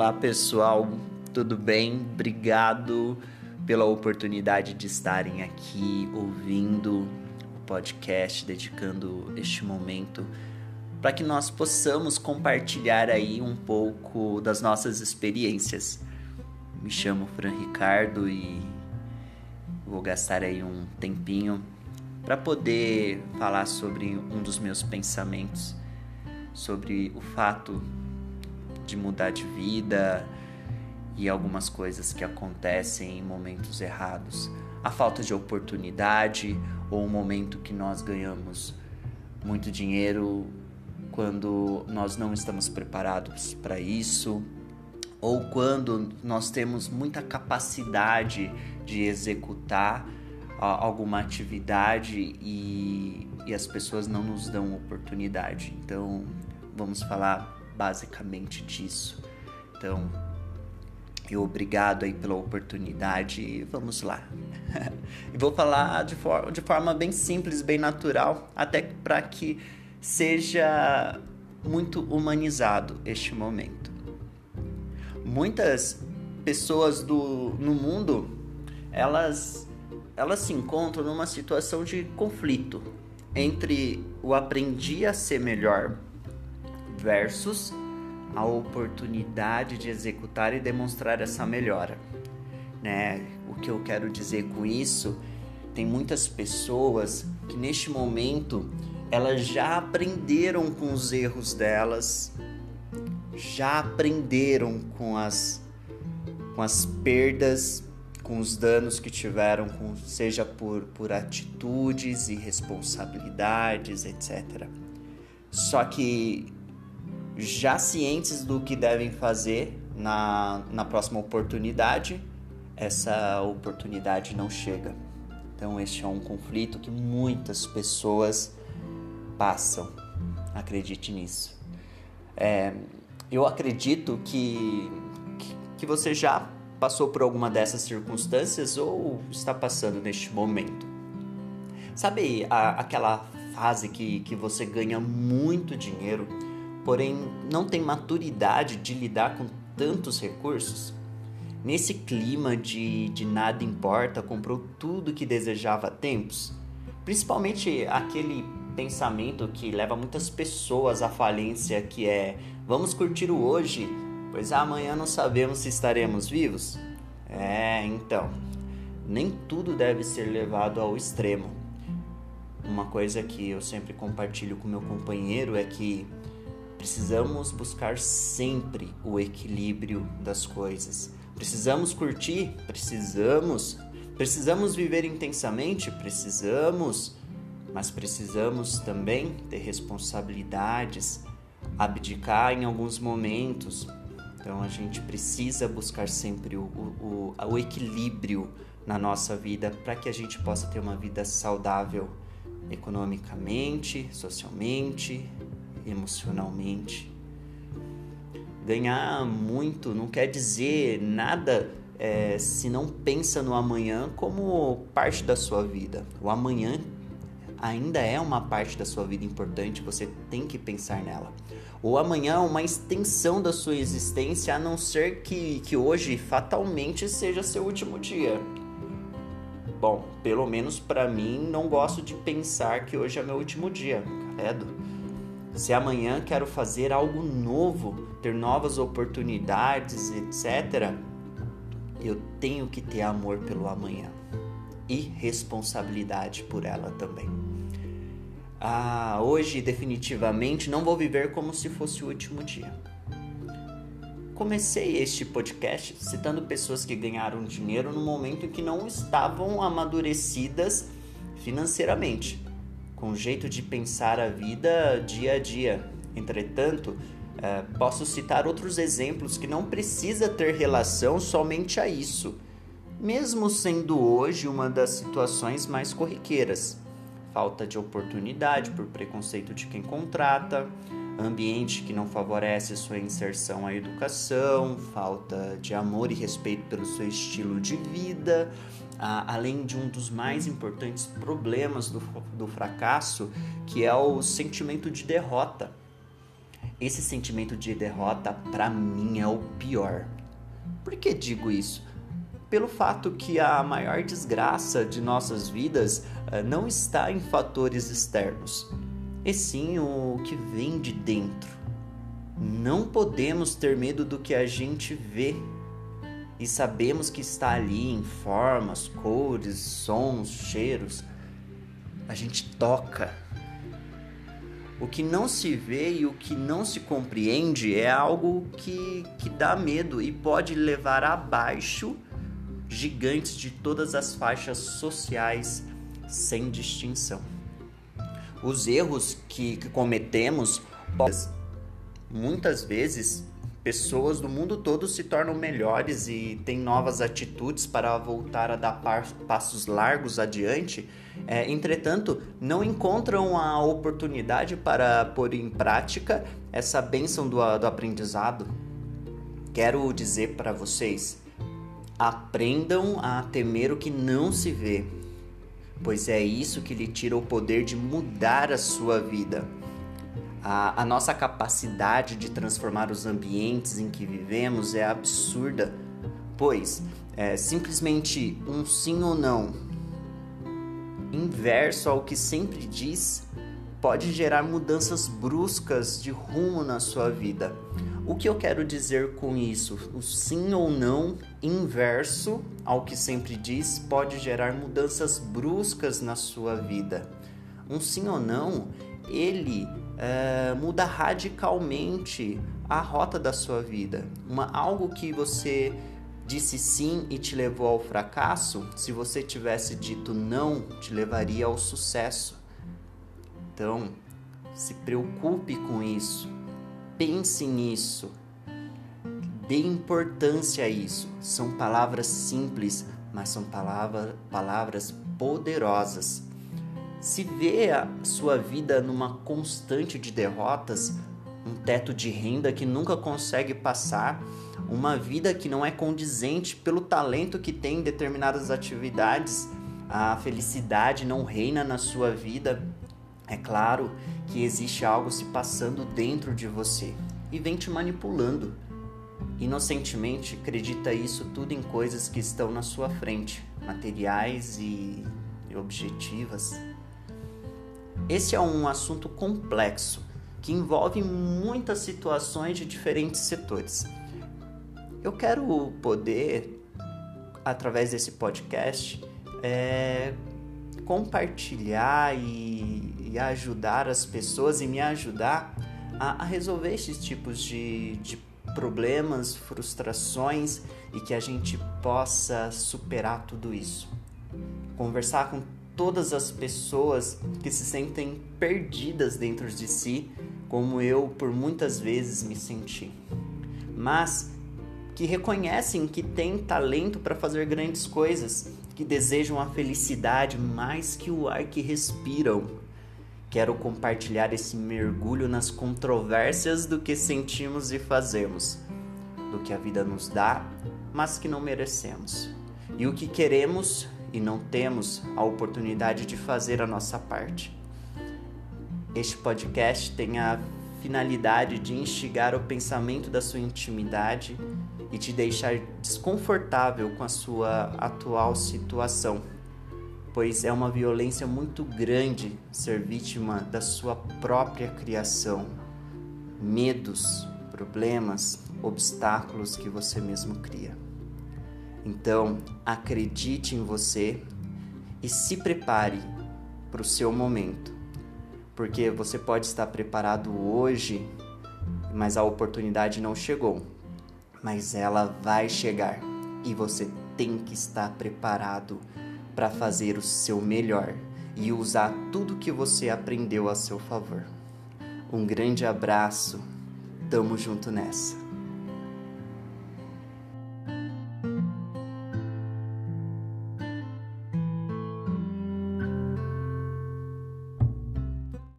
Olá pessoal, tudo bem? Obrigado pela oportunidade de estarem aqui ouvindo o podcast, dedicando este momento para que nós possamos compartilhar aí um pouco das nossas experiências. Me chamo Fran Ricardo e vou gastar aí um tempinho para poder falar sobre um dos meus pensamentos sobre o fato de mudar de vida e algumas coisas que acontecem em momentos errados. A falta de oportunidade ou o momento que nós ganhamos muito dinheiro quando nós não estamos preparados para isso, ou quando nós temos muita capacidade de executar alguma atividade e, e as pessoas não nos dão oportunidade. Então, vamos falar basicamente disso. Então, eu obrigado aí pela oportunidade e vamos lá. e vou falar de, for de forma bem simples, bem natural, até para que seja muito humanizado este momento. Muitas pessoas do, no mundo, elas, elas se encontram numa situação de conflito entre o aprendi a ser melhor versus a oportunidade de executar e demonstrar essa melhora. Né? O que eu quero dizer com isso? Tem muitas pessoas que neste momento elas já aprenderam com os erros delas, já aprenderam com as com as perdas, com os danos que tiveram, com, seja por, por atitudes e responsabilidades, etc. Só que já cientes do que devem fazer na, na próxima oportunidade, essa oportunidade não chega. Então, este é um conflito que muitas pessoas passam. Acredite nisso. É, eu acredito que, que você já passou por alguma dessas circunstâncias ou está passando neste momento. Sabe a, aquela fase que, que você ganha muito dinheiro? Porém não tem maturidade de lidar com tantos recursos? Nesse clima de, de nada importa, comprou tudo que desejava há tempos? Principalmente aquele pensamento que leva muitas pessoas à falência, que é vamos curtir o hoje, pois amanhã não sabemos se estaremos vivos? É, então, nem tudo deve ser levado ao extremo. Uma coisa que eu sempre compartilho com meu companheiro é que Precisamos buscar sempre o equilíbrio das coisas. Precisamos curtir? Precisamos. Precisamos viver intensamente? Precisamos. Mas precisamos também ter responsabilidades, abdicar em alguns momentos. Então a gente precisa buscar sempre o, o, o, equilíbrio na nossa vida para que a gente possa ter uma vida saudável economicamente, socialmente, emocionalmente. Ganhar muito não quer dizer nada é, se não pensa no amanhã como parte da sua vida. O amanhã ainda é uma parte da sua vida importante, você tem que pensar nela. O amanhã é uma extensão da sua existência, a não ser que, que hoje fatalmente seja seu último dia. Bom, pelo menos para mim, não gosto de pensar que hoje é meu último dia, credo. Se amanhã quero fazer algo novo, ter novas oportunidades, etc., eu tenho que ter amor pelo amanhã e responsabilidade por ela também. Ah, hoje, definitivamente, não vou viver como se fosse o último dia. Comecei este podcast citando pessoas que ganharam dinheiro no momento em que não estavam amadurecidas financeiramente com jeito de pensar a vida dia a dia. Entretanto, é, posso citar outros exemplos que não precisa ter relação somente a isso, mesmo sendo hoje uma das situações mais corriqueiras. Falta de oportunidade por preconceito de quem contrata, ambiente que não favorece sua inserção à educação, falta de amor e respeito pelo seu estilo de vida, além de um dos mais importantes problemas do, do fracasso, que é o sentimento de derrota. esse sentimento de derrota para mim é o pior. Por que digo isso? Pelo fato que a maior desgraça de nossas vidas uh, não está em fatores externos, e sim o que vem de dentro. Não podemos ter medo do que a gente vê e sabemos que está ali em formas, cores, sons, cheiros. A gente toca. O que não se vê e o que não se compreende é algo que, que dá medo e pode levar abaixo gigantes de todas as faixas sociais sem distinção. Os erros que, que cometemos muitas vezes pessoas do mundo todo se tornam melhores e têm novas atitudes para voltar a dar passos largos adiante. É, entretanto, não encontram a oportunidade para pôr em prática essa bênção do, do aprendizado. Quero dizer para vocês: aprendam a temer o que não se vê, pois é isso que lhe tira o poder de mudar a sua vida a, a nossa capacidade de transformar os ambientes em que vivemos é absurda, pois é simplesmente um sim ou não inverso ao que sempre diz pode gerar mudanças bruscas de rumo na sua vida. O que eu quero dizer com isso? O sim ou não inverso ao que sempre diz pode gerar mudanças bruscas na sua vida. Um sim ou não, ele é, muda radicalmente a rota da sua vida. Uma, algo que você disse sim e te levou ao fracasso, se você tivesse dito não, te levaria ao sucesso. Então, se preocupe com isso, pense nisso, dê importância a isso. São palavras simples, mas são palavra, palavras poderosas. Se vê a sua vida numa constante de derrotas, um teto de renda que nunca consegue passar, uma vida que não é condizente pelo talento que tem em determinadas atividades, a felicidade não reina na sua vida, é claro que existe algo se passando dentro de você e vem te manipulando. Inocentemente acredita isso tudo em coisas que estão na sua frente, materiais e objetivas. Esse é um assunto complexo que envolve muitas situações de diferentes setores. Eu quero poder, através desse podcast, é, compartilhar e, e, ajudar as pessoas e me ajudar a, a resolver esses tipos de, de problemas, frustrações e que a gente possa superar tudo isso. Conversar com todas as pessoas que se sentem perdidas dentro de si, como eu por muitas vezes me senti, mas que reconhecem que têm talento para fazer grandes coisas, que desejam a felicidade mais que o ar que respiram. Quero compartilhar esse mergulho nas controvérsias do que sentimos e fazemos, do que a vida nos dá, mas que não merecemos, e o que queremos e não temos a oportunidade de fazer a nossa parte. Este podcast tem a finalidade de instigar o pensamento da sua intimidade e te deixar desconfortável com a sua atual situação, pois é uma violência muito grande ser vítima da sua própria criação, medos, problemas, obstáculos que você mesmo cria. Então, acredite em você e se prepare para o seu momento. Porque você pode estar preparado hoje, mas a oportunidade não chegou. Mas ela vai chegar e você tem que estar preparado para fazer o seu melhor e usar tudo que você aprendeu a seu favor. Um grande abraço, tamo junto nessa.